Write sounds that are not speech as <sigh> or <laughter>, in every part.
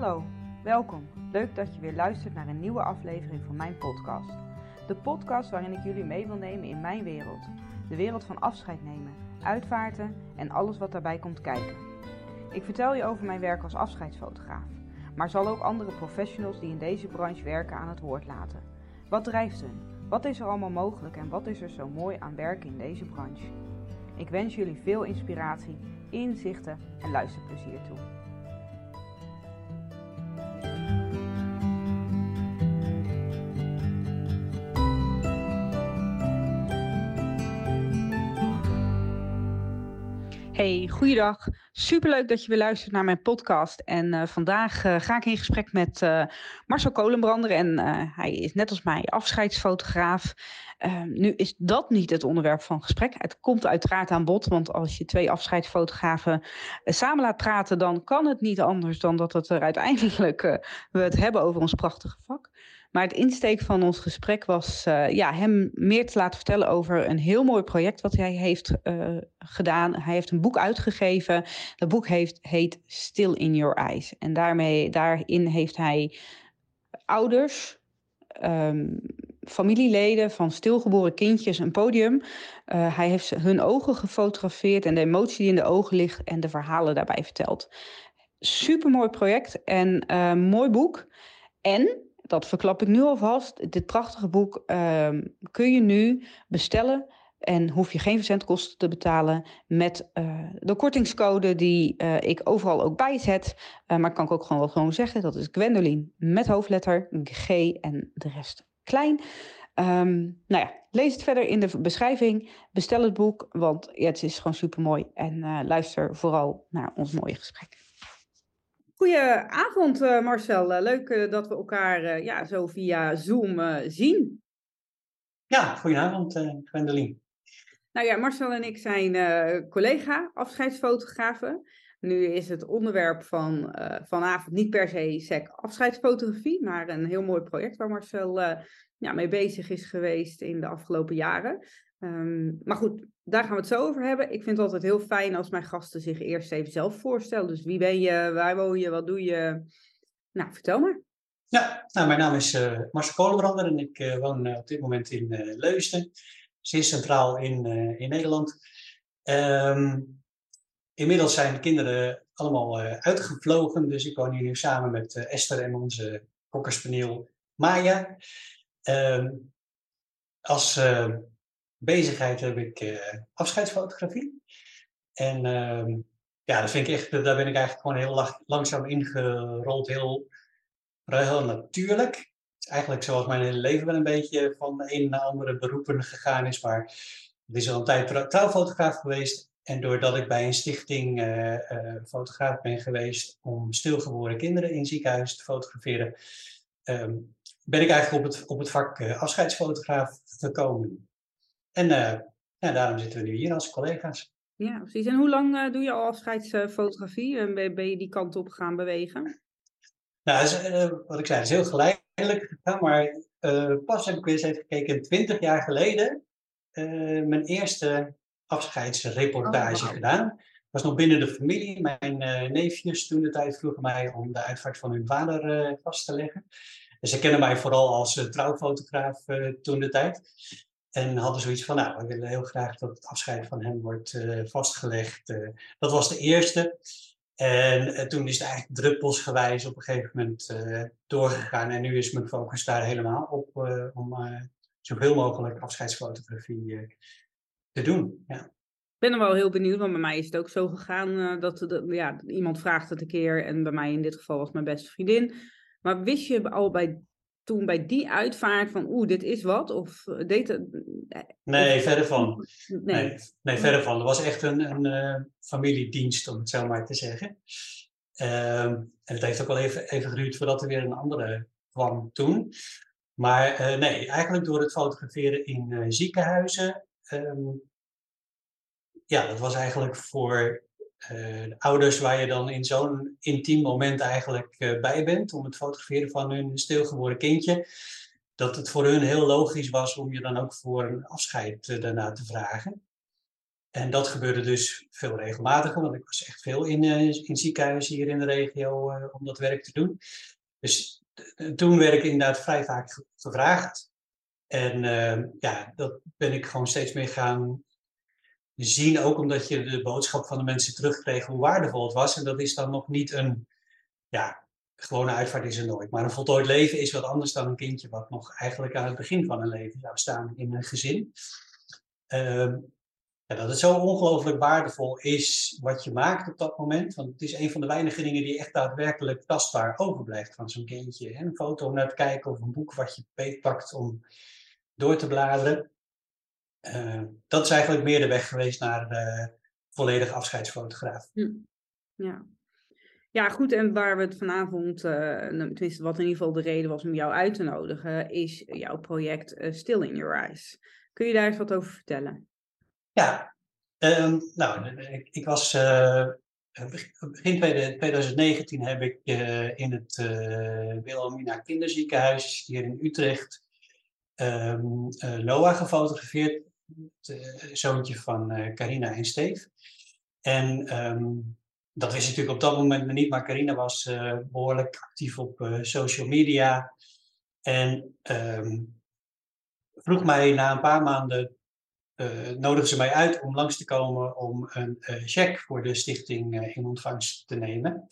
Hallo, welkom. Leuk dat je weer luistert naar een nieuwe aflevering van mijn podcast. De podcast waarin ik jullie mee wil nemen in mijn wereld. De wereld van afscheid nemen, uitvaarten en alles wat daarbij komt kijken. Ik vertel je over mijn werk als afscheidsfotograaf, maar zal ook andere professionals die in deze branche werken aan het woord laten. Wat drijft hen? Wat is er allemaal mogelijk en wat is er zo mooi aan werken in deze branche? Ik wens jullie veel inspiratie, inzichten en luisterplezier toe. Hey, goeiedag. Superleuk dat je weer luistert naar mijn podcast. En uh, vandaag uh, ga ik in gesprek met uh, Marcel Kolenbrander. En hij is net als mij afscheidsfotograaf. Ehm, nu is dat niet het onderwerp van gesprek. Het komt uiteraard aan bod. Want als je twee afscheidsfotografen samen laat praten, dan kan het niet anders dan dat het uiteindelijk we het hebben over ons prachtige vak. Maar het insteek van ons gesprek was uh, ja, hem meer te laten vertellen over een heel mooi project wat hij heeft uh, gedaan. Hij heeft een boek uitgegeven. Dat boek heeft, heet Still in Your Eyes. En daarmee, daarin heeft hij ouders, um, familieleden van stilgeboren kindjes een podium. Uh, hij heeft hun ogen gefotografeerd en de emotie die in de ogen ligt en de verhalen daarbij verteld. Supermooi project en mooi boek. En dat verklap ik nu alvast. Dit prachtige boek uh, kun je nu bestellen en hoef je geen verzendkosten te betalen met uh, de kortingscode die uh, ik overal ook bijzet. Uh, maar kan ik ook gewoon wel gewoon zeggen. Dat is Gwendoline met hoofdletter G en de rest klein. Um, nou ja, lees het verder in de beschrijving. Bestel het boek, want het is gewoon super mooi. En luister vooral naar ons mooie gesprek. Goedenavond uh, Marcel, uh, leuk uh, dat we elkaar ja, zo via Zoom zien. Ja, goedenavond Gwendoline. Nou ja, Marcel en ik zijn collega, afscheidsfotografen. Nu is het onderwerp van vanavond niet per se sec afscheidsfotografie, maar een heel mooi project waar Marcel ja, mee bezig is geweest in de afgelopen jaren. Um, maar goed, daar gaan we het zo over hebben. Ik vind het altijd heel fijn als mijn gasten zich eerst even zelf voorstellen. Dus wie ben je, waar woon je, wat doe je? Nou, vertel maar. Ja, nou, mijn naam is uh, Marcel Kolenbrander en ik uh, woon uh, op dit moment in Leusden, zeer centraal in, in Nederland. Um, inmiddels zijn de kinderen allemaal uitgevlogen, dus ik woon hier nu samen met Esther en onze kokkerspaniel Maya. Um, als bezigheid heb ik uh, afscheidsfotografie. En uh, ja, dat vind ik echt, daar ben ik eigenlijk gewoon heel langzaam ingerold, heel, heel natuurlijk. Eigenlijk zoals mijn hele leven wel een beetje van de een naar andere beroepen gegaan is. Maar het is al een tijd trouwfotograaf geweest. En doordat ik bij een stichting uh, uh, fotograaf ben geweest om stilgeboren kinderen in ziekenhuis te fotograferen, um, ben ik eigenlijk op het, op het vak afscheidsfotograaf gekomen. En ja, daarom zitten we nu hier als collega's. Ja, precies. En hoe lang uh, doe je al afscheidsfotografie? en ben, ben, je die kant op gaan bewegen? Nou, is, wat ik zei, het is heel geleidelijk gegaan. Maar pas heb ik weer eens even gekeken. Twintig jaar geleden mijn eerste afscheidsreportage oh, gedaan. Dat was nog binnen de familie. Mijn neefjes toen de tijd vroegen mij om de uitvaart van hun vader vast te leggen. Dus ze kennen mij vooral als trouwfotograaf toen de tijd. En hadden zoiets van, nou, we willen heel graag dat het afscheid van hem wordt uh, vastgelegd. Uh, dat was de eerste. En uh, toen is het eigenlijk druppelsgewijs op een gegeven moment doorgegaan. En nu is mijn focus daar helemaal op om zoveel mogelijk afscheidsfotografie te doen. Ja. Ik ben er wel heel benieuwd, want bij mij is het ook zo gegaan dat ja, iemand vraagt het een keer. En bij mij in dit geval was mijn beste vriendin. Maar wist je al bij toen bij die uitvaart van oeh, dit is wat? Of eh, deed het... Eh, nee, verder van. Nee. nee, verder van. Er was echt een, een uh, familiedienst, om het zo maar te zeggen. Uh, en het heeft ook wel even, even geduurd voordat er weer een andere kwam toen. Maar uh, nee, eigenlijk door het fotograferen in ziekenhuizen. Um, ja, dat was eigenlijk voor uh, ouders waar je dan in zo'n intiem moment eigenlijk uh, bij bent om het fotograferen van hun stilgeboren kindje, dat het voor hun heel logisch was om je dan ook voor een afscheid uh, daarna te vragen. En dat gebeurde dus veel regelmatiger, want ik was echt veel in, in ziekenhuizen hier in de regio om dat werk te doen. Dus toen werd ik inderdaad vrij vaak gevraagd. En ja, dat ben ik gewoon steeds meer gaan zien, ook omdat je de boodschap van de mensen terugkreeg hoe waardevol het was. En dat is dan nog niet een, ja, gewone uitvaart is er nooit. Maar een voltooid leven is wat anders dan een kindje wat nog eigenlijk aan het begin van een leven zou staan in een gezin. Uh, ja, dat het zo ongelooflijk waardevol is wat je maakt op dat moment. Want het is een van de weinige dingen die echt daadwerkelijk tastbaar overblijft van zo'n kindje. Een foto om naar te kijken of een boek wat je beetpakt om door te bladeren. Uh, dat is eigenlijk meer de weg geweest naar de volledige afscheidsfotograaf. Hm. Ja. Ja, goed. En waar we het vanavond, uh, tenminste wat in ieder geval de reden was om jou uit te nodigen, is jouw project uh, Still in Your Eyes. Kun je daar eens wat over vertellen? Ja, um, nou, ik, ik was begin 2019 heb ik in het Wilhelmina Kinderziekenhuis hier in Utrecht um, Noah gefotografeerd het eh, zoontje van uh, Carina en Steef. En um, dat wist natuurlijk op dat moment niet, maar Carina was uh, behoorlijk actief op uh, social media. En um, vroeg mij na een paar maanden, nodigde ze mij uit om langs te komen om een cheque voor de stichting in ontvangst te nemen.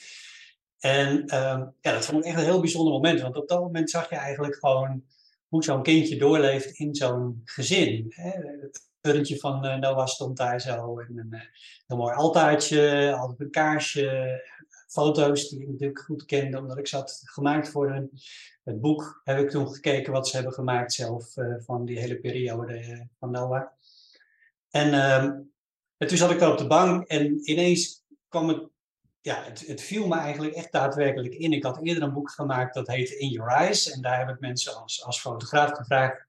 En um, ja, dat vond ik echt een heel bijzonder moment, want op dat moment zag je eigenlijk gewoon hoe zo'n kindje doorleeft in zo'n gezin. Hè. Het urntje van uh, Noah stond daar zo. En een, uh, een mooi altaartje, altijd een kaarsje. Foto's die ik natuurlijk goed kende, omdat ik zat gemaakt voor hun. Het boek heb ik toen gekeken wat ze hebben gemaakt zelf uh, van die hele periode van Noah. En, ehm, en toen zat ik daar op de bank en ineens kwam het ja, het, het, viel me eigenlijk echt daadwerkelijk in. Ik had eerder een boek gemaakt dat heette In Your Eyes. En daar heb ik mensen als, als fotograaf gevraagd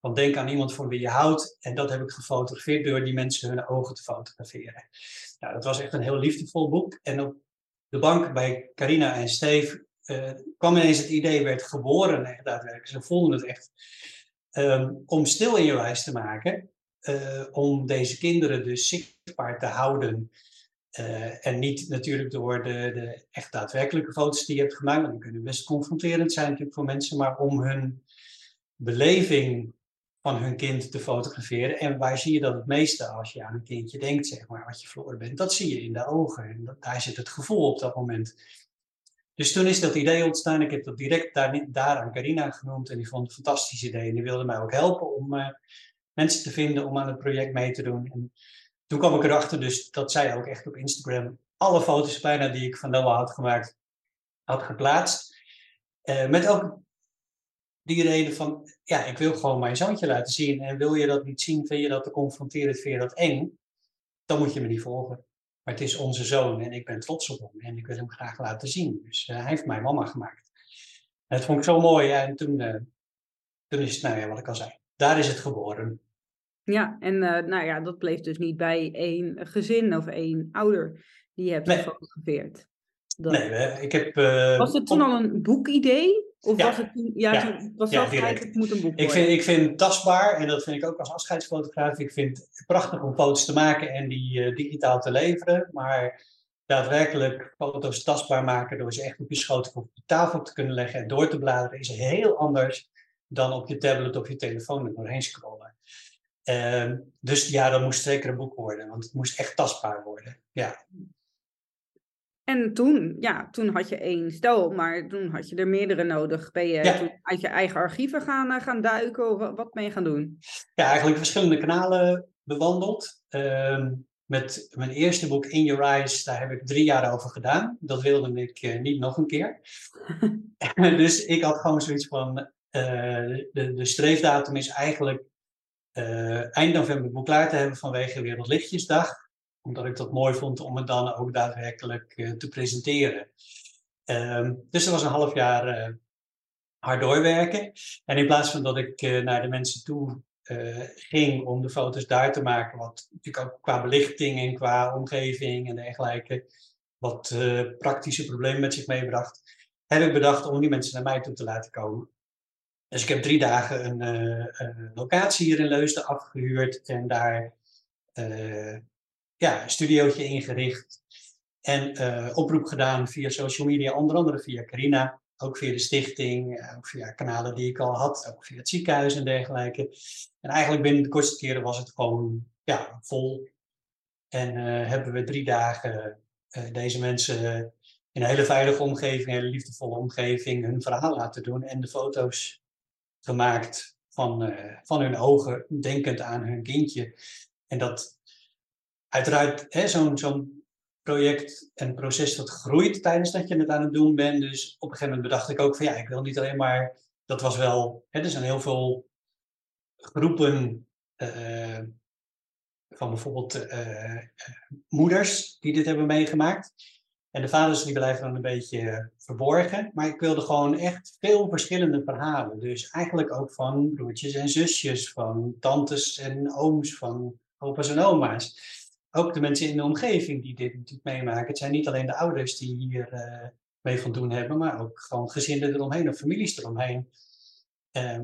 van denk aan iemand voor wie je houdt. En dat heb ik gefotografeerd door die mensen hun ogen te fotograferen. Nou, dat was echt een heel liefdevol boek. En op de bank bij Carina en Steve uh, kwam ineens het idee, werd geboren echt daadwerkelijk. Ze vonden het echt um, om stil in Your Eyes te maken. Uh, om deze kinderen dus zichtbaar te houden uh, en niet natuurlijk door de, de echt daadwerkelijke foto's die je hebt gemaakt, want die kunnen best confronterend zijn natuurlijk voor mensen, maar om hun beleving van hun kind te fotograferen. En waar zie je dat het meeste als je aan een kindje denkt, zeg maar, wat je verloren bent? Dat zie je in de ogen. En daar zit het gevoel op dat moment. Dus toen is dat idee ontstaan. Ik heb dat direct daar, aan Carina genoemd en die vond het een fantastisch idee. En die wilde mij ook helpen om uh, mensen te vinden om aan het project mee te doen. En toen kwam ik erachter dus dat zij ook echt op Instagram alle foto's bijna die ik van Noah had gemaakt, had geplaatst. Uh, met ook die reden van, ja, ik wil gewoon mijn zoontje laten zien. En wil je dat niet zien, vind je dat te confronteren, vind je dat eng, dan moet je me niet volgen. Maar het is onze zoon en ik ben trots op hem en ik wil hem graag laten zien. Dus uh, hij heeft mijn mama gemaakt. En dat vond ik zo mooi. En toen, uh, toen is het, nou ja, wat ik al zei, daar is het geboren. Ja, en uh, nou ja, dat bleef dus niet bij één gezin of één ouder die je hebt nee. gefotografeerd. Dat... Nee, ik heb... Uh, was het toen al een boekidee? Of ja. was het toen, ja, ja. was ja, gelijk, het moet een boek ik vind, ik vind het tastbaar, en dat vind ik ook als afscheidsfotograaf, ik vind het prachtig om foto's te maken en die uh, digitaal te leveren, maar daadwerkelijk foto's tastbaar maken door ze echt op je schoot of op je tafel te kunnen leggen en door te bladeren is heel anders dan op je tablet of je telefoon er doorheen scrollen. Uh, dus ja, dat moest zeker een boek worden, want het moest echt tastbaar worden. Ja. En toen, ja, toen had je één stel, maar toen had je er meerdere nodig. Ben je ja. uit je eigen archieven gaan, uh, gaan duiken of wat ben je gaan doen? Ja, eigenlijk verschillende kanalen bewandeld. Uh, met mijn eerste boek In Your Eyes, daar heb ik drie jaar over gedaan. Dat wilde ik uh, niet nog een keer. <laughs> <laughs> dus ik had gewoon zoiets van, eh, de, de streefdatum is eigenlijk uh, eind november boek klaar te hebben vanwege Wereldlichtjesdag. Omdat ik dat mooi vond om het dan ook daadwerkelijk uh, te presenteren. Uh, dus dat was een half jaar uh, hard doorwerken. En in plaats van dat ik naar de mensen toe ging om de foto's daar te maken, wat natuurlijk ook qua belichting en qua omgeving en dergelijke, wat praktische problemen met zich meebracht, heb ik bedacht om die mensen naar mij toe te laten komen. Dus ik heb drie dagen een, uh, een locatie hier in Leusden afgehuurd en daar ja, een studiootje ingericht. En oproep gedaan via social media, onder andere via Carina. Ook via de stichting, ook via kanalen die ik al had, ook via het ziekenhuis en dergelijke. En eigenlijk binnen de kortste keren was het gewoon ja, vol. En hebben we drie dagen deze mensen in een hele veilige omgeving, een hele liefdevolle omgeving, hun verhaal laten doen en de foto's gemaakt van, uh, van hun ogen, denkend aan hun kindje. En dat uiteraard zo'n zo'n project en proces dat groeit tijdens dat je het aan het doen bent. Dus op een gegeven moment bedacht ik ook van ja, ik wil niet alleen maar, dat was wel, hè, er zijn heel veel groepen uh, van bijvoorbeeld uh, moeders die dit hebben meegemaakt. En de vaders die blijven dan een beetje verborgen. Maar ik wilde gewoon echt veel verschillende verhalen. Dus eigenlijk ook van broertjes en zusjes, van tantes en ooms, van opa's en oma's. Ook de mensen in de omgeving die dit natuurlijk meemaken. Het zijn niet alleen de ouders die hier uh, mee van doen hebben, maar ook gewoon gezinnen eromheen of families eromheen. Uh,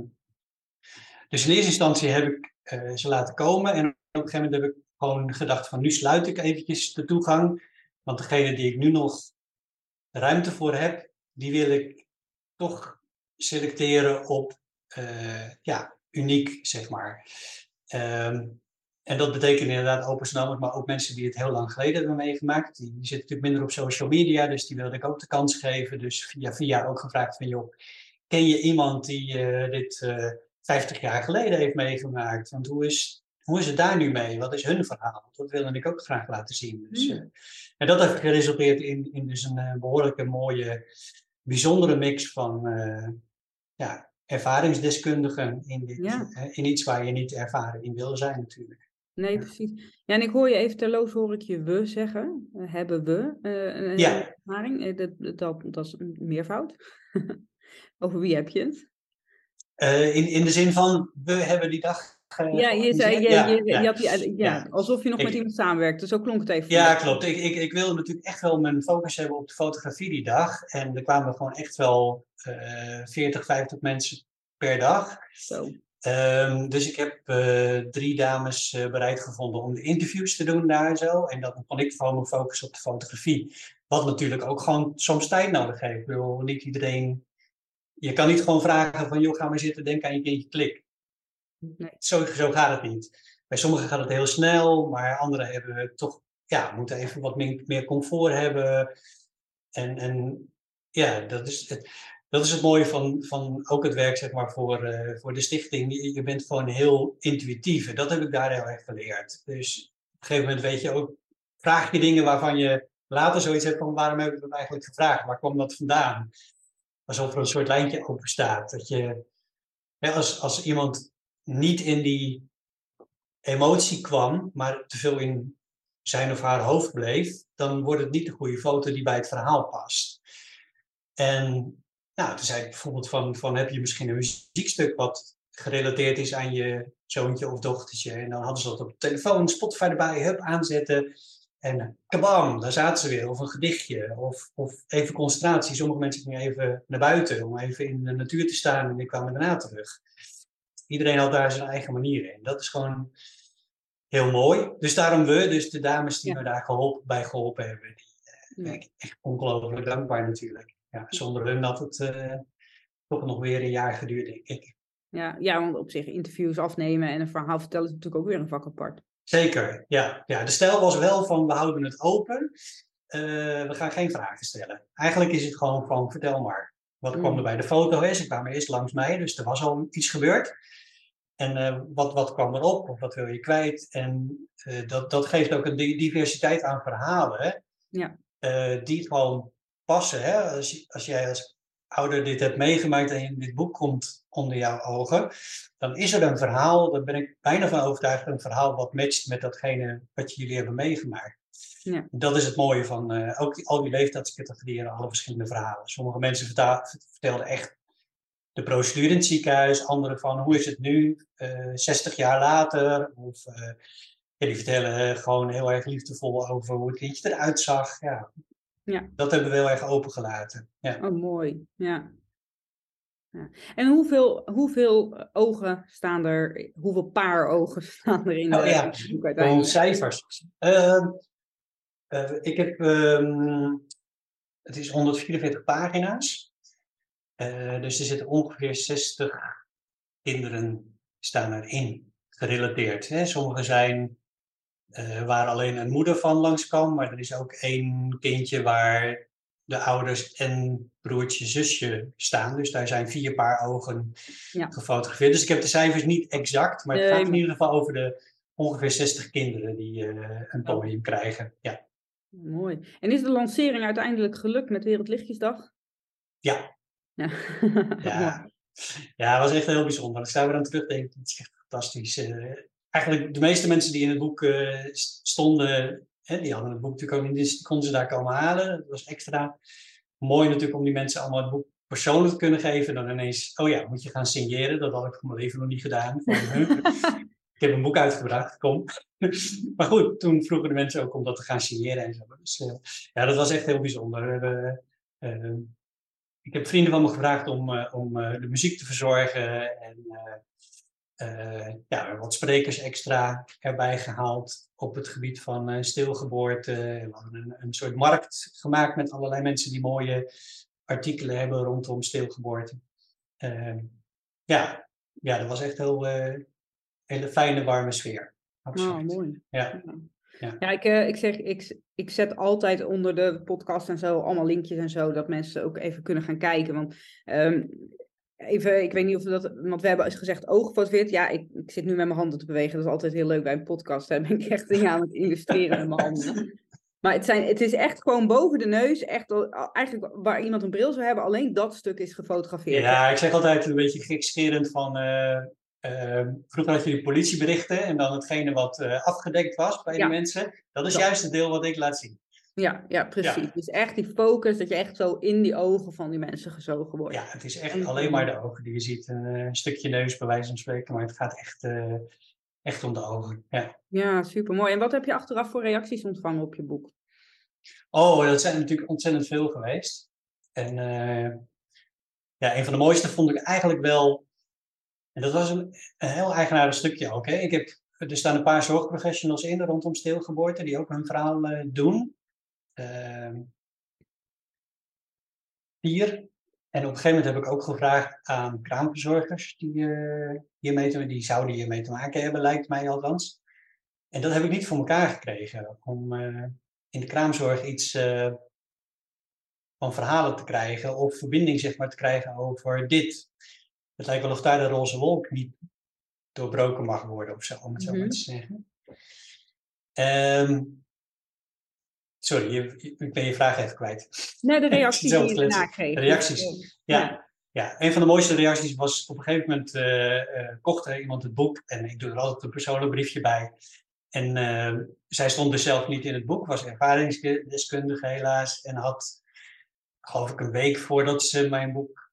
dus in eerste instantie heb ik uh, ze laten komen en op een gegeven moment heb ik gewoon gedacht van nu sluit ik eventjes de toegang want degene die ik nu nog ruimte voor heb, die wil ik toch selecteren op uh, ja, uniek, zeg maar. Um, en dat betekent inderdaad open snelheid, maar ook mensen die het heel lang geleden hebben meegemaakt. Die, zitten natuurlijk minder op social media, dus die wilde ik ook de kans geven. Dus via via ook gevraagd van, joh, ken je iemand die uh, dit uh, eh, 50 jaar geleden heeft meegemaakt? Want hoe is hoe is het daar nu mee? Wat is hun verhaal? Dat wilde ik ook graag laten zien. Dus, hmm. uh, en dat heeft geresulteerd in, in dus een uh, behoorlijke mooie, bijzondere mix van uh, ja, ervaringsdeskundigen in, dit, ja. in iets waar je niet ervaren in wil zijn natuurlijk. Nee, precies. Ja, en ik hoor je even terloos hoor ik je we zeggen. hebben we een ja. ervaring? Dat, dat, dat is een meervoud. <laughs> Over wie heb je het? in, in de zin van, we hebben die dag ja, je zei, je, ja, je, je had die, ja, alsof je nog met iemand samenwerkte. Zo klonk het even. Ja, klopt. Ik, ik, ik wilde natuurlijk echt wel mijn focus hebben op de fotografie die dag. En er kwamen gewoon echt wel uh, 40, 50 mensen per dag. Zo. Um, dus ik heb uh, drie dames uh, bereid gevonden om de interviews te doen daar zo. En dan kon ik gewoon mijn focus op de fotografie. Wat natuurlijk ook gewoon soms tijd nodig heeft. Ik bedoel, niet iedereen... Je kan niet gewoon vragen van, joh, ga maar zitten, denk aan je kindje, klik. Nee. Zo, zo gaat het niet. Bij sommigen gaat het heel snel, maar anderen hebben toch, ja, moeten even wat meer, comfort hebben. En, en ja, dat is het, dat is het mooie van, van ook het werk zeg maar, voor, uh, voor de stichting. Je, bent gewoon heel intuïtief en dat heb ik daar heel erg geleerd. Dus op een gegeven moment weet je ook, vraag je dingen waarvan je later zoiets hebt van waarom heb ik dat eigenlijk gevraagd? Waar kwam dat vandaan? Alsof er een soort lijntje open staat. Dat je, als, als iemand niet in die emotie kwam, maar te veel in zijn of haar hoofd bleef, dan wordt het niet de goede foto die bij het verhaal past. En nou, toen zei ik bijvoorbeeld van, van heb je misschien een muziekstuk wat gerelateerd is aan je zoontje of dochtertje. En dan hadden ze dat op de telefoon, Spotify erbij, hup, aanzetten. En kabam, daar zaten ze weer. Of een gedichtje, of, of even concentratie. Sommige mensen gingen even naar buiten om even in de natuur te staan en die kwamen daarna terug iedereen had daar zijn eigen manier in. Dat is gewoon heel mooi. Dus daarom we, dus de dames die me daar geholpen, bij geholpen hebben, die ben ik echt ongelooflijk dankbaar natuurlijk. Ja, zonder hun had het uh, toch nog weer een jaar geduurd, denk ik. Ja, ja, want op zich interviews afnemen en een verhaal vertellen is natuurlijk ook weer een vak apart. Zeker, ja. ja de stijl was wel van we houden het open. Uh, we gaan geen vragen stellen. Eigenlijk is het gewoon van vertel maar. Wat kwam mm. er bij de foto? Is? Ze kwamen eerst langs mij, dus er was al iets gebeurd. En uh, wat, wat kwam erop of wat wil je kwijt? En uh, dat, dat geeft ook een diversiteit aan verhalen. Hè? Ja. Uh, die gewoon passen. Hè? Als, als jij als ouder dit hebt meegemaakt en dit boek komt onder jouw ogen, dan is er een verhaal, daar ben ik bijna van overtuigd, een verhaal wat matcht met datgene wat jullie hebben meegemaakt. Ja. Dat is het mooie van ook die, al die leeftijdscategorieën, alle verschillende verhalen. Sommige mensen vertelden echt de procedure in het ziekenhuis, anderen van hoe is het nu, uh, eh, 60 jaar later. Of uh, ja, die vertellen gewoon heel erg liefdevol over hoe het kindje eruit zag. Ja. Ja. Dat hebben we heel erg opengelaten. Ja. Oh, mooi. Ja. Ja. En hoeveel, hoeveel ogen staan er, hoeveel paar ogen staan er in oh, ja. uiteindelijk? cijfers. Uh, uh, ik heb, um, het is 144 pagina's. Uh, dus er zitten ongeveer 60 kinderen staan erin gerelateerd. Hè? Sommige zijn waar alleen een moeder van langskwam, maar er is ook één kindje waar de ouders en broertje, zusje staan. Dus daar zijn vier paar ogen ja. gefotografeerd. Dus ik heb de cijfers niet exact, maar het gaat in ieder geval over de ongeveer 60 kinderen die uh, een podium krijgen. Ja. Mooi. En is de lancering uiteindelijk gelukt met Wereldlichtjesdag? Ja. Ja. ja. <laughs> ja, het was echt heel bijzonder. Als ik daar weer aan terugdenk, het is echt fantastisch. Uh, eigenlijk de meeste mensen die in het boek uh, stonden, Hè, die hadden het boek natuurlijk ook niet, dus die konden ze daar komen halen. Dat was extra mooi natuurlijk om die mensen allemaal het boek persoonlijk te kunnen geven. Dan ineens, oh ja, moet je gaan signeren. Dat had ik voor mijn leven nog niet gedaan. <laughs> ik heb een boek uitgebracht, kom. <laughs> maar goed, toen vroegen de mensen ook om dat te gaan signeren en zo. Dus uh, ja, dat was echt heel bijzonder. We uh, ik heb vrienden van me gevraagd om, uh, om de muziek te verzorgen. En ja, wat sprekers extra erbij gehaald op het gebied van stilgeboorte. We hadden een, een, soort markt gemaakt met allerlei mensen die mooie artikelen hebben rondom stilgeboorte. Uh, ja, ja, dat was echt heel hele fijne, warme sfeer. Absoluut. Oh, mooi. Ja. Ja, ja ik, ik zeg, ik, ik zet altijd onder de podcast en zo allemaal linkjes en zo, dat mensen ook even kunnen gaan kijken. Want um, Even, ik weet niet of we dat, want we hebben gezegd oog gefotografeerd. Ja, ik, ik, zit nu met mijn handen te bewegen. Dat is altijd heel leuk bij een podcast. Daar ben ik echt dingen aan het illustreren met mijn handen. Maar het, zijn, het is echt gewoon boven de neus. Echt eigenlijk waar iemand een bril zou hebben. Alleen dat stuk is gefotografeerd. Ja, ik zeg altijd een beetje gekscherend van... Uh, uh, vroeger had je die politieberichten. En dan hetgene wat uh, afgedekt was bij ja. de mensen. Dat is juist het deel wat ik laat zien. Ja, ja, precies. Dus echt die focus, dat je echt zo in die ogen van die mensen gezogen wordt. Ja, het is echt alleen maar de ogen die je ziet. Eh, een stukje neus bij wijze van spreken, maar het gaat echt, uh, echt om de ogen. Ja, ja super mooi. En wat heb je achteraf voor reacties ontvangen op je boek? Oh, dat zijn natuurlijk ontzettend veel geweest. En ja, een van de mooiste vond ik eigenlijk wel. En dat was een, heel eigenaardig stukje ook. Ik heb, er staan een paar zorgprofessionals in rondom stilgeboorte die ook hun verhaal uh, doen uh. En op een gegeven moment heb ik ook gevraagd aan kraamverzorgers die, uh, hiermee te, die zouden hiermee te maken hebben, lijkt mij althans. En dat heb ik niet voor elkaar gekregen. Om uh, in de kraamzorg iets van verhalen te krijgen of verbinding zeg maar, te krijgen over dit. Het lijkt wel of daar de roze wolk niet doorbroken mag worden of zo, om het zo mm -hmm. maar te zeggen. Um, Sorry, je, ik ben je vraag even kwijt. Nee, de <laughs> reacties die je nakreeg. Reacties, ja. ja. ja. een van de mooiste reacties was op een gegeven moment uh, uh, kocht er iemand het boek en ik doe er altijd een persoonlijk briefje bij. En uh, zij stond dus zelf niet in het boek, was ervaringsdeskundige helaas en had, geloof ik, een week voordat ze mijn boek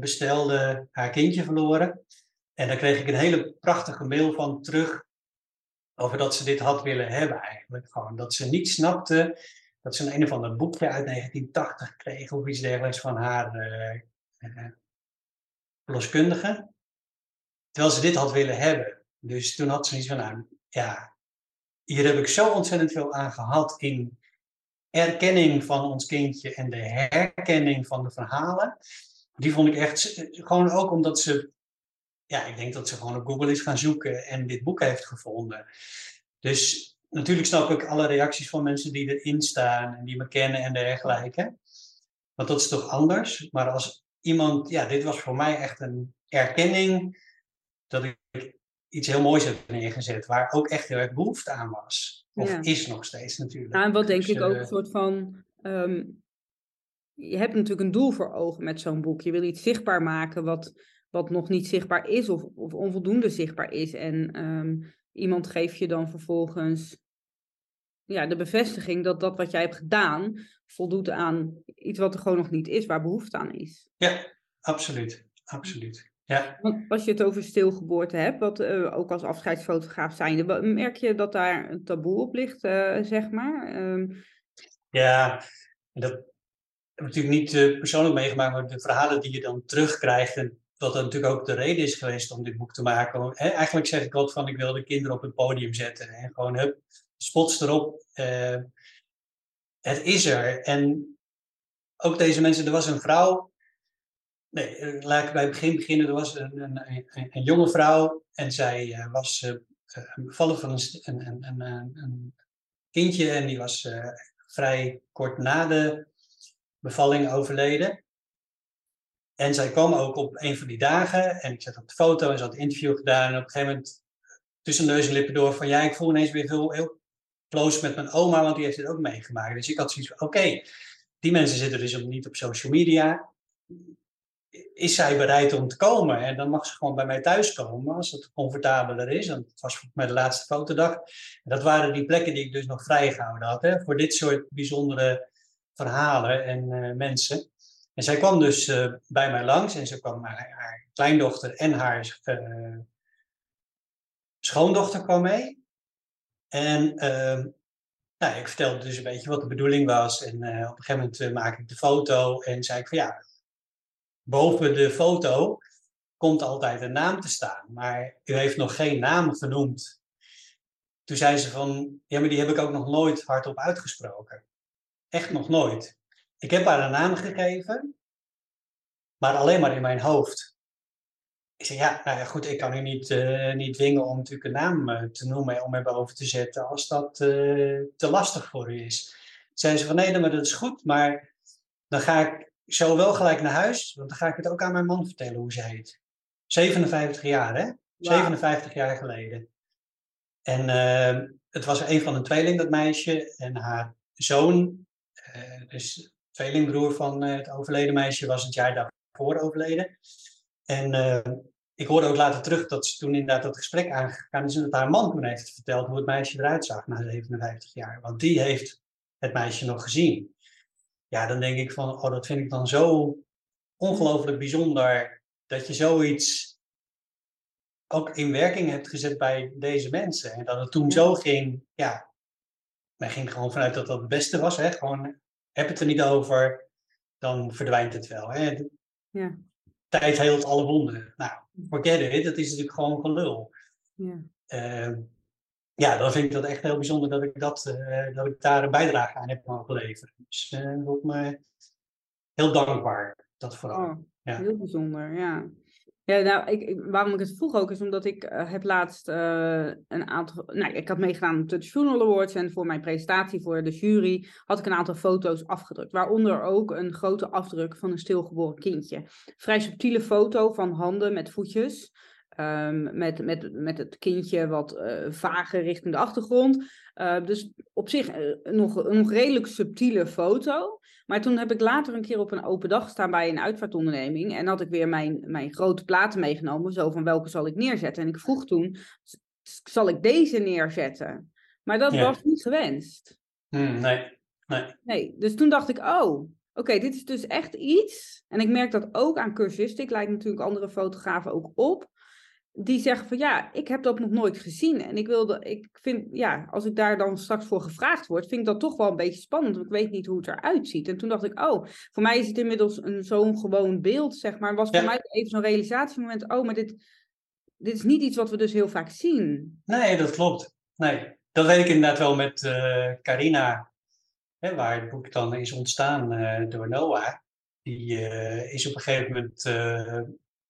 bestelde, haar kindje verloren. En daar kreeg ik een hele prachtige mail van terug over dat ze dit had willen hebben eigenlijk. Gewoon dat ze niet snapte dat ze een, een of ander boekje uit 1980 kreeg of iets dergelijks van haar uh, verloskundige. Terwijl ze dit had willen hebben. Dus toen had ze iets van, nou ja, hier heb ik zo ontzettend veel aan gehad in erkenning van ons kindje en de herkenning van de verhalen. Die vond ik echt, gewoon ook omdat ze ja, ik denk dat ze gewoon op Google is gaan zoeken en dit boek heeft gevonden. Dus natuurlijk snap ik alle reacties van mensen die erin staan en die me kennen en dergelijke. Want dat is toch anders. Maar als iemand, ja, dit was voor mij echt een erkenning dat ik iets heel moois heb neergezet, waar ook echt heel erg behoefte aan was. Of is nog steeds natuurlijk. Ja, en wat denk dus, ik ook uh, een soort van. Um, je hebt natuurlijk een doel voor ogen met zo'n boek. Je wil iets zichtbaar maken wat wat nog niet zichtbaar is of, of onvoldoende zichtbaar is. En um, iemand geeft je dan vervolgens ja, de bevestiging dat dat wat jij hebt gedaan voldoet aan iets wat er gewoon nog niet is, waar behoefte aan is. Ja, absoluut. Absoluut. Ja. Want als je het over stilgeboorte hebt, wat uh, ook als afscheidsfotograaf zijnde, merk je dat daar een taboe op ligt, uh, zeg maar? Um... Ja, dat, heb natuurlijk niet uh, persoonlijk meegemaakt, maar de verhalen die je dan terugkrijgt. En dat dat natuurlijk ook de reden is geweest om dit boek te maken. Eigenlijk zeg ik wat van, ik wil de kinderen op het podium zetten. En gewoon, hup, spots erop. Uh, het is er. En ook deze mensen, er was een vrouw. Nee, eh, laat ik bij het begin beginnen. Er was een, een, een, jonge vrouw en zij uh, was bevallen van een, kindje. En die was vrij kort na de bevalling overleden. En zij kwam ook op een van die dagen en ik zet op de foto en ze had een interview gedaan. En op een gegeven moment tussen neus en lippen door van ja, ik voel ineens weer heel, heel close met mijn oma, want die heeft dit ook meegemaakt. Dus ik had zoiets van oké, die mensen zitten dus niet op social media. Is zij bereid om te komen? En dan mag ze gewoon bij mij thuiskomen als het comfortabeler is. En het was voor mij de laatste fotodag. En dat waren die plekken die ik dus nog vrijgehouden had. Hè, voor dit soort bijzondere verhalen en uh, mensen. En zij kwam dus uh, bij mij langs en ze kwam haar, haar kleindochter en haar uh, schoondochter kwam mee. En ehm, nou, ik vertelde dus een beetje wat de bedoeling was. En op een gegeven moment maak ik de foto en zei ik van ja, boven de foto komt altijd een naam te staan. Maar u heeft nog geen naam genoemd. Toen zei ze van, ja, maar die heb ik ook nog nooit hardop uitgesproken. Echt nog nooit. Ik heb haar een naam gegeven, maar alleen maar in mijn hoofd. Ik zei, ja, nou ja, goed, ik kan u niet, uh, niet dwingen om natuurlijk een naam uh, te noemen, om er boven te zetten, als dat uh, te lastig voor u is. Zeiden ze van, nee, maar dat is goed, maar dan ga ik zo wel gelijk naar huis, want dan ga ik het ook aan mijn man vertellen hoe ze heet. 57 jaar, hè? Wow. 57 jaar geleden. En het was een van de tweeling, dat meisje, en haar zoon, dus tweelingbroer van het overleden meisje, was het jaar daarvoor overleden. En uh, ik hoorde ook later terug dat ze toen inderdaad dat gesprek aangegaan is en dat haar man toen heeft verteld hoe het meisje eruit zag na 57 jaar. Want die heeft het meisje nog gezien. Ja, dan denk ik van, oh, dat vind ik dan zo ongelooflijk bijzonder dat je zoiets ook in werking hebt gezet bij deze mensen. En dat het toen zo ging, ja, men ging gewoon vanuit dat dat het beste was. Hè? Gewoon, heb het er niet over, dan verdwijnt het wel. Hè? Ja tijd heelt alle wonden. Nou, forget it, dat is natuurlijk gewoon gelul. Ja. Uh, ja, dan vind ik dat echt heel bijzonder dat ik, dat, uh, dat ik daar een bijdrage aan heb mogen leveren. Dus uh, eh, ik me heel dankbaar, dat vooral. Oh, ja. Heel bijzonder, ja. Ja, nou, ik, waarom ik het vroeg ook is omdat ik uh, heb laatst uh, een aantal. Nou, ik had meegedaan op de Journal Awards en voor mijn presentatie voor de jury had ik een aantal foto's afgedrukt. Waaronder ook een grote afdruk van een stilgeboren kindje. Vrij subtiele foto van handen met voetjes. Um, met, met, met het kindje wat uh, vager richting de achtergrond. dus op zich nog een redelijk subtiele foto. Maar toen heb ik later een keer op een open dag staan bij een uitvaartonderneming. En had ik weer mijn, mijn grote platen meegenomen. Zo van welke zal ik neerzetten? En ik vroeg toen, zal ik deze neerzetten? Maar dat was niet gewenst. Hmm, nee, nee. Nee, dus toen dacht ik, oh, oké, dit is dus echt iets. En ik merk dat ook aan cursisten. Ik leid natuurlijk andere fotografen ook op die zeggen van ja, ik heb dat nog nooit gezien. En ik wilde, ik vind, ja, als ik daar dan straks voor gevraagd word, vind ik dat toch wel een beetje spannend. Want ik weet niet hoe het eruit ziet. En toen dacht ik, oh, voor mij is het inmiddels een zo'n gewoon beeld, zeg maar. Was voor mij even zo'n realisatiemoment, oh, maar dit, dit is niet iets wat we dus heel vaak zien. Nee, dat klopt. Nee, dat weet ik inderdaad wel met uh, Carina, hè, waar het boek dan is ontstaan uh, door Noah. Die uh, is op een gegeven moment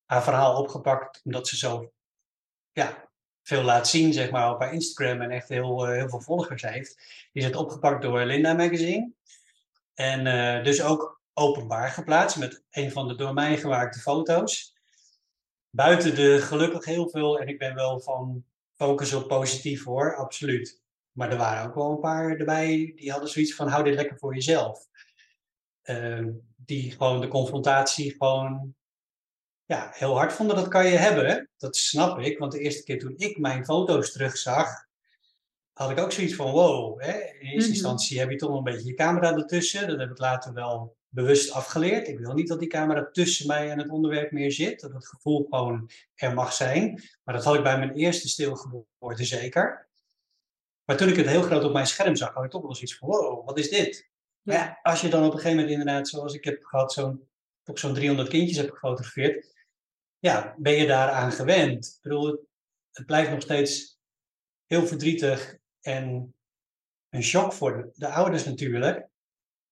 haar verhaal opgepakt omdat ze zo ja, veel laat zien, zeg maar, op haar Instagram en echt heel, uh, heel veel volgers heeft. Is het opgepakt door Linda Magazine. En uh, dus ook openbaar geplaatst met een van de door mij gemaakte foto's. Buiten de gelukkig heel veel, en ik ben wel van focus op positief hoor, absoluut. Maar er waren ook wel een paar erbij die hadden zoiets van hou dit lekker voor jezelf. Uh, die gewoon de confrontatie gewoon ja, heel hard vonden, dat kan je hebben. Dat snap ik, want de eerste keer toen ik mijn foto's terugzag, had ik ook zoiets van wow. Hè? In eerste mhm. instantie heb je toch een beetje je camera ertussen. Dat heb ik later wel bewust afgeleerd. Ik wil niet dat die camera tussen mij en het onderwerp meer zit. Dat het gevoel gewoon er mag zijn. Maar dat had ik bij mijn eerste stilgeboorte zeker. Maar toen ik het heel groot op mijn scherm zag, had ik toch wel zoiets van wow, wat is dit? Ja. als je dan op een gegeven moment inderdaad, zoals ik heb gehad, zo'n zo'n 300 kindjes heb gefotografeerd, ja, ben je daaraan gewend. Ik bedoel, het blijft nog steeds heel verdrietig en een shock voor de, de ouders natuurlijk.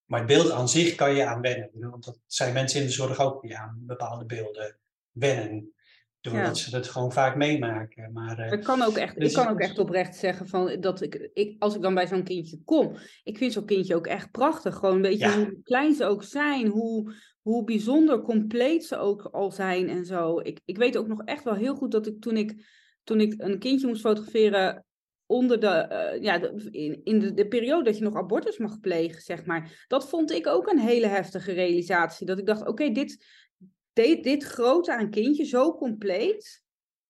Maar het beeld aan zich kan je aan wennen. Want dat zijn mensen in de zorg ook die aan bepaalde beelden wennen. Doordat ze het gewoon vaak meemaken. Maar, uh, ik kan ook echt, dus ik kan ook echt oprecht zeggen van dat ik, ik als ik dan bij zo'n kindje kom, ik vind zo'n kindje ook echt prachtig. Gewoon een beetje hoe klein ze ook zijn, hoe, hoe bijzonder compleet ze ook al zijn en zo. Ik, ik weet ook nog echt wel heel goed dat ik toen ik, toen ik een kindje moest fotograferen onder de, uh, ja, in, in de, de, periode dat je nog abortus mag plegen, zeg maar. Dat vond ik ook een hele heftige realisatie. Dat ik dacht, oké, dit, dit, dit grote aan kindje, zo compleet,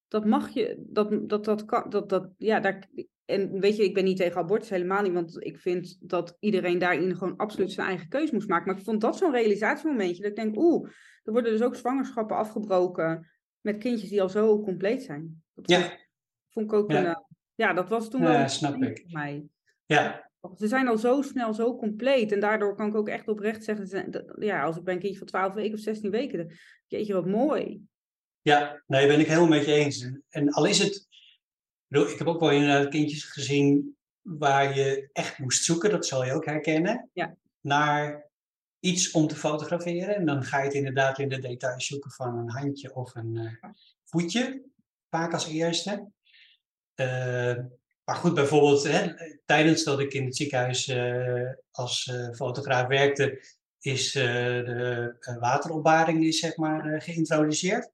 dat mag je, dat, dat, dat kan, dat, dat, ja, daar, en weet je, ik ben niet tegen abortus, helemaal niet, want ik vind dat iedereen daarin gewoon absoluut zijn eigen keus moest maken. Maar ik vond dat zo'n realisatiemomentje, dat ik denk, oeh, er worden dus ook zwangerschappen afgebroken met kindjes die al zo compleet zijn. Dat ja. Vond, ik ook ja. een, eh, ja, dat was toen wel snap ik. voor mij. Ja. Ze zijn al zo snel, zo compleet. En daardoor kan ik ook echt oprecht zeggen, ja, als ik bij een kindje van 12 weken of 16 weken, jeetje, wat mooi. Ja, nee, ben ik helemaal met je eens. En al is het ik heb ook wel inderdaad kindjes gezien waar je echt moest zoeken, dat zal je ook herkennen, ja. naar iets om te fotograferen. En dan ga je het inderdaad in de details zoeken van een handje of een uh, voetje, vaak als eerste. Uh, maar goed, bijvoorbeeld hè, tijdens dat ik in het ziekenhuis uh, als fotograaf werkte, is de wateropbaring is, zeg maar, geïntroduceerd.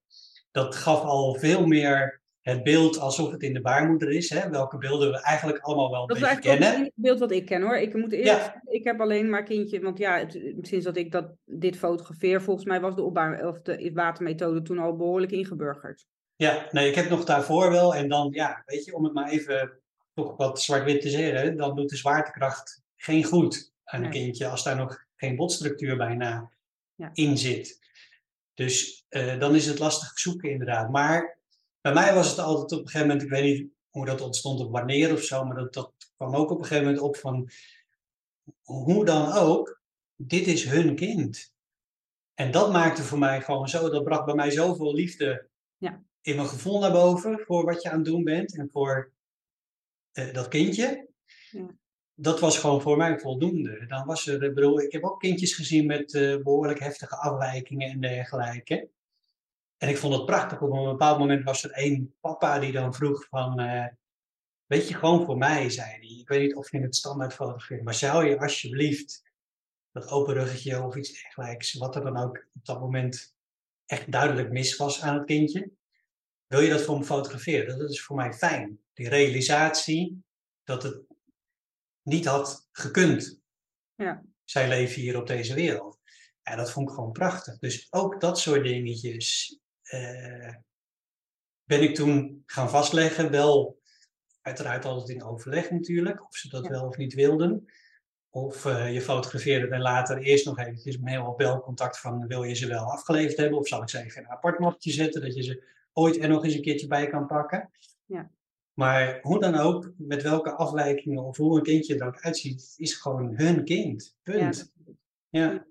Dat gaf al veel meer het beeld alsof het in de baarmoeder is. Hè? Welke beelden we eigenlijk allemaal wel een dat beetje kennen. Dat is het beeld wat ik ken hoor. Ik moet eerlijk ik heb alleen maar kindje, want ja, sinds dat ik dat, dit fotografeer, volgens mij was de opbaar of de watermethode toen al behoorlijk ingeburgerd. Ja, nee, ik heb nog daarvoor wel. En dan, ja, weet je, om het maar even toch wat zwart-wit te zeggen, dan doet de zwaartekracht geen goed aan een kindje als daar nog geen botstructuur bijna ja. in zit. Dus uh, dan is het lastig zoeken inderdaad. Maar bij mij was het altijd op een gegeven moment, ik weet niet hoe dat ontstond of wanneer of zo, maar dat, dat kwam ook op een gegeven moment op van hoe dan ook, dit is hun kind. En dat maakte voor mij gewoon zo, dat bracht bij mij zoveel liefde ja. in mijn gevoel naar boven voor wat je aan het doen bent en voor uh, dat kindje. Ja. Dat was gewoon voor mij voldoende. Dan was er, ik bedoel, ik heb ook kindjes gezien met uh, behoorlijk heftige afwijkingen en dergelijke. En ik vond het prachtig. Op een bepaald moment was er één papa die dan vroeg van... Uh, weet je, gewoon voor mij, zei hij. Ik weet niet of je in het standaard fotografeert, maar zou je alsjeblieft dat open ruggetje of iets dergelijks, wat er dan ook op dat moment echt duidelijk mis was aan het kindje, wil je dat voor me fotograferen? Dat is voor mij fijn. Die realisatie dat het niet had gekund. Ja. Zij leven hier op deze wereld. En dat vond ik gewoon prachtig. Dus ook dat soort dingetjes uh, ben ik toen gaan vastleggen, wel uiteraard altijd in overleg natuurlijk, of ze dat wel of niet wilden. Of uh, je fotografeerde en later eerst nog eventjes met heel belcontact van wil je ze wel afgeleverd hebben of zal ik ze even in een apart mapje zetten dat je ze ooit er nog eens een keertje bij kan pakken. Ja. Maar hoe dan ook, met welke afwijkingen of hoe een kindje er ook uitziet, is gewoon hun kind. Punt. Ja, ja.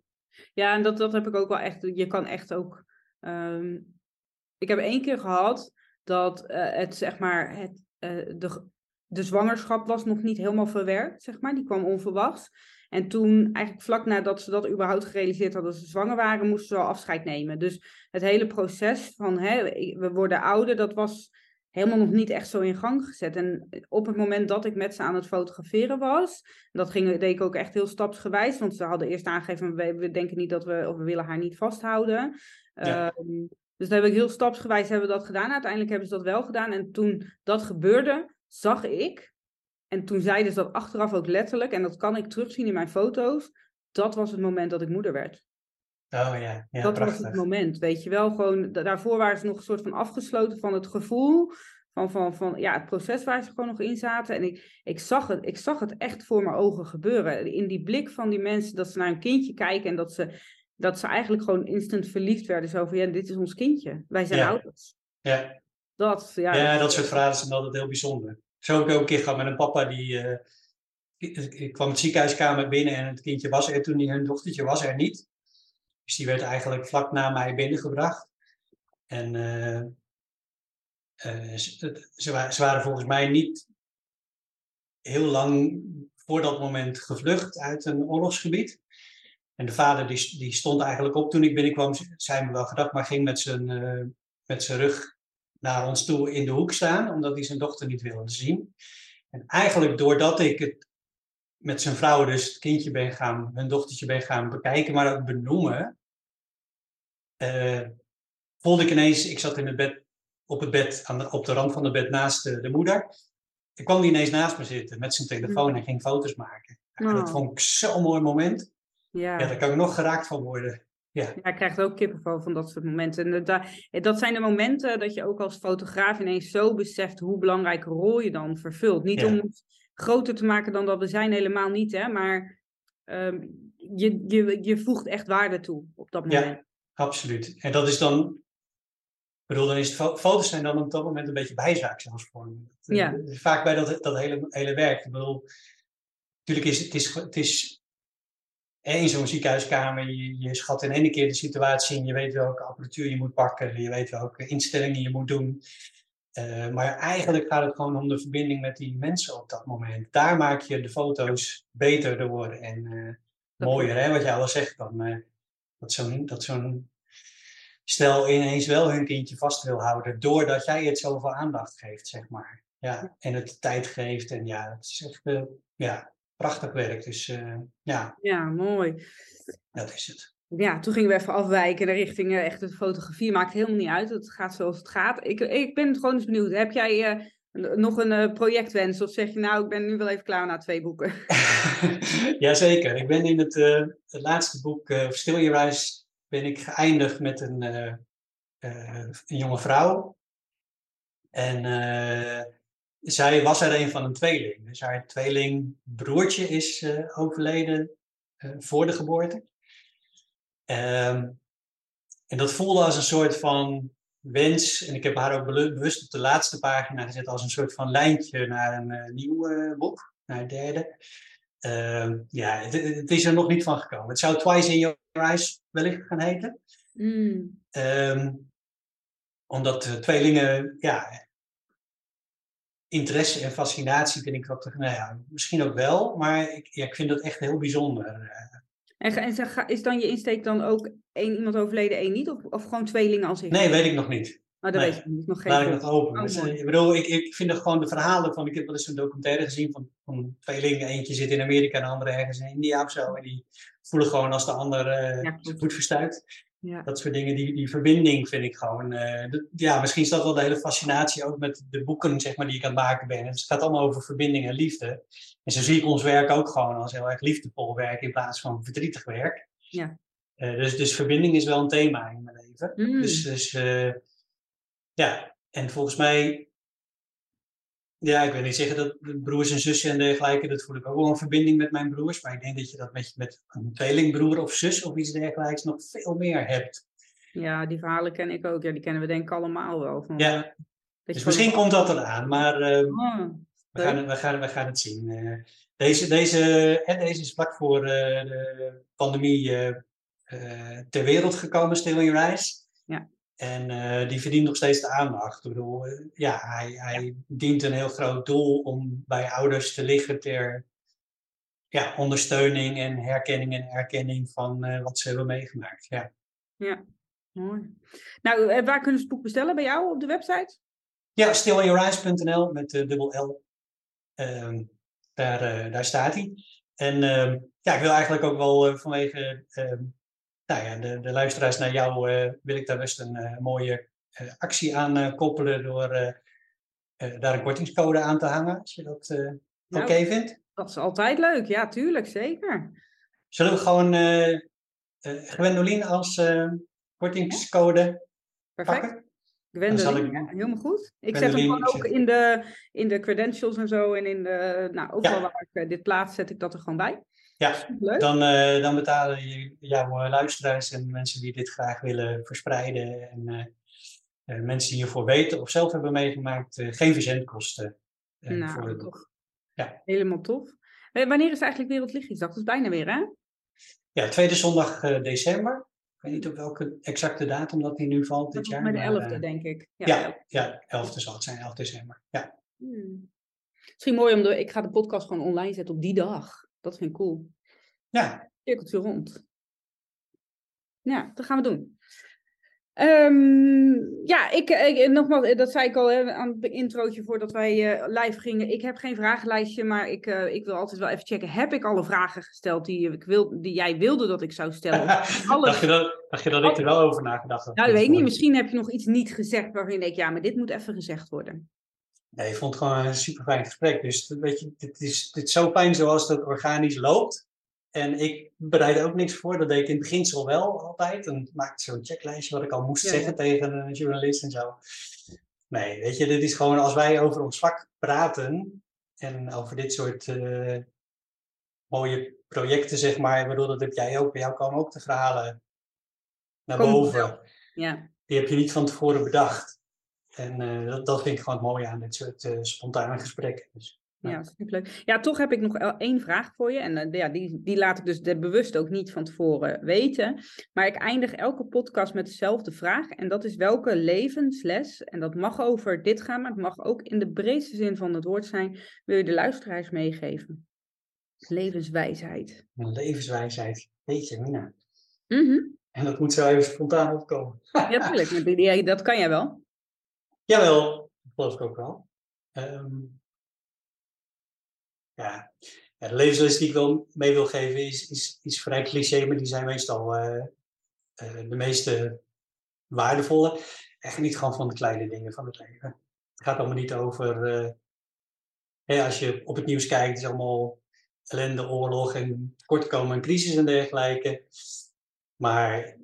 ja en dat, dat heb ik ook wel echt. Je kan echt ook um, ik heb één keer gehad dat uh, het, zeg maar, het, uh, de, de zwangerschap was nog niet helemaal verwerkt, zeg maar. Die kwam onverwachts. En toen, eigenlijk vlak nadat ze dat überhaupt gerealiseerd hadden dat ze zwanger waren, moesten ze al afscheid nemen. Dus het hele proces van hè, we worden ouder, dat was helemaal nog niet echt zo in gang gezet. En op het moment dat ik met ze aan het fotograferen was, dat ging, deed ik ook echt heel stapsgewijs, want ze hadden eerst aangegeven, we, we denken niet dat we, of we willen haar niet vasthouden. Ja. Um, dus daar heb ik heel stapsgewijs hebben we dat gedaan. Uiteindelijk hebben ze dat wel gedaan. En toen dat gebeurde, zag ik, en toen zeiden ze dat achteraf ook letterlijk, en dat kan ik terugzien in mijn foto's, dat was het moment dat ik moeder werd. Oh ja, ja dat prachtig. was het moment, weet je wel. Gewoon, daarvoor waren ze nog een soort van afgesloten van het gevoel, van, van, van ja, het proces waar ze gewoon nog in zaten. En ik, ik, zag het, ik zag het echt voor mijn ogen gebeuren. In die blik van die mensen, dat ze naar een kindje kijken en dat ze dat ze eigenlijk gewoon instant verliefd werden. Zo van, ja, dit is ons kindje. Wij zijn ja. ouders. Ja. Dat, ja, ja, dat, soort verhalen zijn altijd heel bijzonder. Zo heb ik ook een keer gehad met een papa die, uh, ik kwam het ziekenhuiskamer binnen en het kindje was er toen, hun dochtertje was er niet. Dus die werd eigenlijk vlak na mij binnengebracht. En uh, uh, ze, ze, waren volgens mij niet heel lang voor dat moment gevlucht uit een oorlogsgebied. En de vader die, die stond eigenlijk op toen ik binnenkwam, zei me wel gedacht, maar ging met zijn, uh, met zijn rug naar ons toe in de hoek staan, omdat hij zijn dochter niet wilde zien. En eigenlijk doordat ik het met zijn vrouw dus het kindje ben gaan, hun dochtertje ben gaan bekijken, maar ook benoemen, uh, voelde ik ineens, ik zat in het bed, op het bed, aan de, op de rand van het bed naast de, de moeder. Ik kwam die ineens naast me zitten met zijn telefoon en ging foto's maken. En dat vond ik zo'n mooi moment. Ja. ja, daar kan ik nog geraakt van worden. Ja. ja, ik krijg ook kippenvel van dat soort momenten. En dat, dat zijn de momenten dat je ook als fotograaf ineens zo beseft hoe belangrijke rol je dan vervult. Niet om het groter te maken dan dat we zijn, helemaal niet, hè, maar um, je, je, je voegt echt waarde toe op dat moment. Ja, absoluut. En dat is dan, ik bedoel, dan is het, foto's zijn dan op dat moment een beetje bijzaak zelfs voor me. Ja. Vaak bij dat, dat hele, hele werk. Ik bedoel, natuurlijk is het, is, het is in zo'n ziekenhuiskamer, je, je schat in één keer de situatie en je weet welke apparatuur je moet pakken, je weet welke instellingen je moet doen. Uh, maar eigenlijk gaat het gewoon om de verbinding met die mensen op dat moment. Daar maak je de foto's beter door en uh, mooier, hè, wat jij al zegt. Dan, uh, dat zo'n dat zo'n stel ineens wel hun kindje vast wil houden, doordat jij het zoveel aandacht geeft, zeg maar. Ja, en het tijd geeft en ja, het is echt, ja, prachtig werk. Dus uh, ja. Ja, mooi. Dat is het. Ja, toen gingen we even afwijken naar richting uh, echt de fotografie. Maakt helemaal niet uit. Het gaat zoals het gaat. Ik, ik ben gewoon eens benieuwd. Heb jij uh, nog een projectwens? Of zeg je nou, ik ben nu wel even klaar na twee boeken? <laughs> Jazeker. Ik ben in het, het laatste boek, Stil je reis, ben ik geëindigd met een, een jonge vrouw. En zij was er een van een tweeling. Dus haar tweelingbroertje is uh, overleden uh, voor de geboorte. Um, en dat voelde als een soort van wens. En ik heb haar ook bewust op de laatste pagina gezet als een soort van lijntje naar een uh, nieuw boek, naar het derde. Uh, ja, het, het, is er nog niet van gekomen. Het zou Twice in Your Eyes wellicht gaan heten. Mm. Um, omdat tweelingen, ja, interesse en fascinatie vind ik wat, nou ja, misschien ook wel, maar ik, ja, ik vind dat echt heel bijzonder. Eh. En, en is dan je insteek dan ook één iemand overleden, één niet? Of, of gewoon tweelingen als ik? Nee, weet ik nog niet. Maar oh, dat weet ik. Nog geen Laat ik dat open. Oh, dus, eh, ik bedoel, ik, ik vind er gewoon de verhalen van. Ik heb wel eens een documentaire gezien van, van tweelingen. Eentje zit in Amerika en de andere ergens in India of zo. En die voelen gewoon als de ander uh, ja, goed verstuikt. Ja. Dat soort dingen, die, die verbinding vind ik gewoon. Uh, ja, misschien is dat wel de hele fascinatie ook met de boeken zeg maar, die ik aan het maken ben. Het gaat allemaal over verbinding en liefde. En zo zie ik ons werk ook gewoon als heel erg liefdevol werk in plaats van verdrietig werk. Ja. Uh, dus, dus verbinding is wel een thema in mijn leven. Mm. Dus, dus uh, ja, en volgens mij ja, ik wil niet zeggen dat broers en zussen en dergelijke, dat voel ik ook wel een verbinding met mijn broers. Maar ik denk dat je dat met, met een tweelingbroer of zus of iets dergelijks nog veel meer hebt. Ja, die verhalen ken ik ook. Ja, die kennen we denk ik allemaal wel. Van, ja, eh, dus misschien komt dat eraan, maar uh, we, gaan, we, gaan, we gaan het zien. Uh, deze, deze, hè, deze is vlak voor uh, de pandemie ter wereld gekomen, Stil in Reis. Ja. En uh, die verdient nog steeds de aandacht. Ik bedoel, eh, ja, hij, hij dient een heel groot doel om bij ouders te liggen ter ja, ondersteuning en herkenning en erkenning van uh, wat ze hebben meegemaakt. Ja, ja mooi. Nou, waar kunnen ze het boek bestellen? Bij jou op de website? Ja, stillinyoureyes.nl met de dubbel L. Uh, daar, daar staat hij. En ehm, ja, ik wil eigenlijk ook wel vanwege ehm, nou ja, de, de luisteraars naar jou uh, wil ik daar best een uh, mooie uh, actie aan koppelen door daar een kortingscode aan te hangen, als je dat nou, oké okay vindt. Dat is altijd leuk, ja, tuurlijk, zeker. Zullen we gewoon Gwendoline als kortingscode Perfect. pakken? Gwendoline, ik... helemaal goed. Ik zet hem gewoon ook in de, in de credentials en zo en in de, nou, ook ja. waar ik dit plaats, zet ik dat er gewoon bij. Ja, dan, uh, dan betalen jouw uh, luisteraars en mensen die dit graag willen verspreiden en uh, mensen die hiervoor weten of zelf hebben meegemaakt, geen verzendkosten. nou, voor tof. Ja. Helemaal tof. wanneer is eigenlijk Wereldlichtjesdag? Dat is bijna weer, hè? Ja, tweede zondag december. Ik weet niet op welke exacte datum dat die nu valt dit jaar. Maar de 11e, denk ik. Ja, ja, 11e zal het zijn, 11 december. Ja. Hmm. Misschien mooi om de. Ik ga de podcast gewoon online zetten op die dag. Dat vind ik cool. Ja. Cirkeltje rond. Ja, dat gaan we doen. Um, ja, ik, ik, nogmaals, dat zei ik al hè, aan het introotje voordat wij uh, live gingen. Ik heb geen vragenlijstje, maar ik, uh, ik wil altijd wel even checken. Heb ik alle vragen gesteld die, ik wil, die jij wilde dat ik zou stellen? <laughs> Alles... dacht, je dat, dacht je dat ik er wel over nagedacht had? Nou, dat weet ik niet. Misschien heb je nog iets niet gezegd waarvan je denkt, ja, maar dit moet even gezegd worden. Nee, ik vond het gewoon een super fijn gesprek. Dus weet je, dit is, dit is zo fijn zoals het organisch loopt. En ik bereidde ook niks voor. Dat deed ik in het beginsel wel altijd. En maakte zo'n checklijstje wat ik al moest zeggen tegen een journalist en zo. Nee, weet je, dit is gewoon als wij over ons vak praten. En over dit soort uh, mooie projecten, zeg maar. Waardoor dat heb jij ook. Bij jou komen ook de verhalen naar boven. Ja. Die heb je niet van tevoren bedacht. En uh, dat, dat vind ik gewoon mooi aan dit soort uh, spontane gesprekken. Dus. Ja, superleuk. Ja, toch heb ik nog één vraag voor je. En uh, ja, die, die laat ik dus de, bewust ook niet van tevoren weten. Maar ik eindig elke podcast met dezelfde vraag. En dat is welke levensles, en dat mag over dit gaan, maar het mag ook in de breedste zin van het woord zijn, wil je de luisteraars meegeven? Levenswijsheid. Levenswijsheid. Weet je, Mina. Mm En dat moet zo even spontaan opkomen. ja, tuurlijk. <laughs> Dat kan jij wel. Jawel, geloof ik ook wel. Um, ja, de levensles die ik wel mee wil geven is, is, vrij cliché, maar die zijn meestal uh, uh, de meeste waardevolle. En geniet gewoon van de kleine dingen van het leven. Het gaat allemaal niet over, hè, als je op het nieuws kijkt, is allemaal ellende, oorlog en tekortkomen en crisis en dergelijke. Maar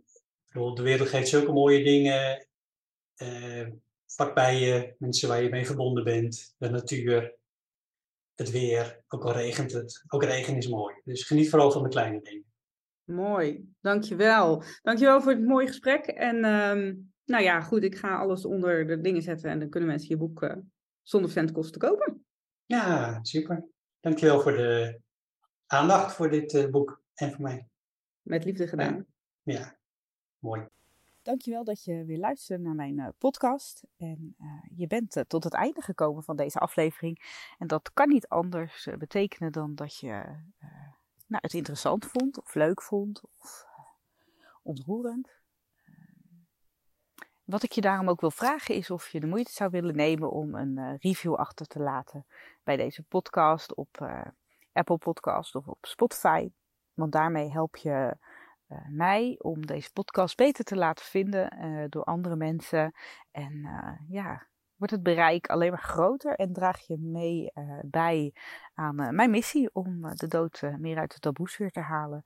de wereld geeft zulke mooie dingen. Vlakbij je, mensen waar je mee verbonden bent, de natuur het weer, ook al regent het. Ook regen is mooi. Dus geniet vooral van de kleine dingen. Mooi, dankjewel. Dankjewel voor het mooie gesprek. En um, nou ja, goed, ik ga alles onder de dingen zetten en dan kunnen mensen je boek uh, zonder centkosten kopen. Ja, super. Dankjewel voor de aandacht voor dit uh, boek en voor mij. Met liefde gedaan. Ja, ja. mooi. Dankjewel dat je weer luistert naar mijn uh, podcast. En uh, je bent uh, tot het einde gekomen van deze aflevering. En dat kan niet anders betekenen dan dat je nou, het interessant vond, of leuk vond, of ontroerend. Wat ik je daarom ook wil vragen is of je de moeite zou willen nemen om een review achter te laten bij deze podcast op Apple Podcast of op Spotify. Want daarmee help je mij om deze podcast beter te laten vinden uh, door andere mensen. En uh, ja, wordt het bereik alleen maar groter en draag je mee bij aan mijn missie om de dood meer uit de taboesfeer te halen.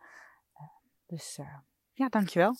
dus ja, dankjewel.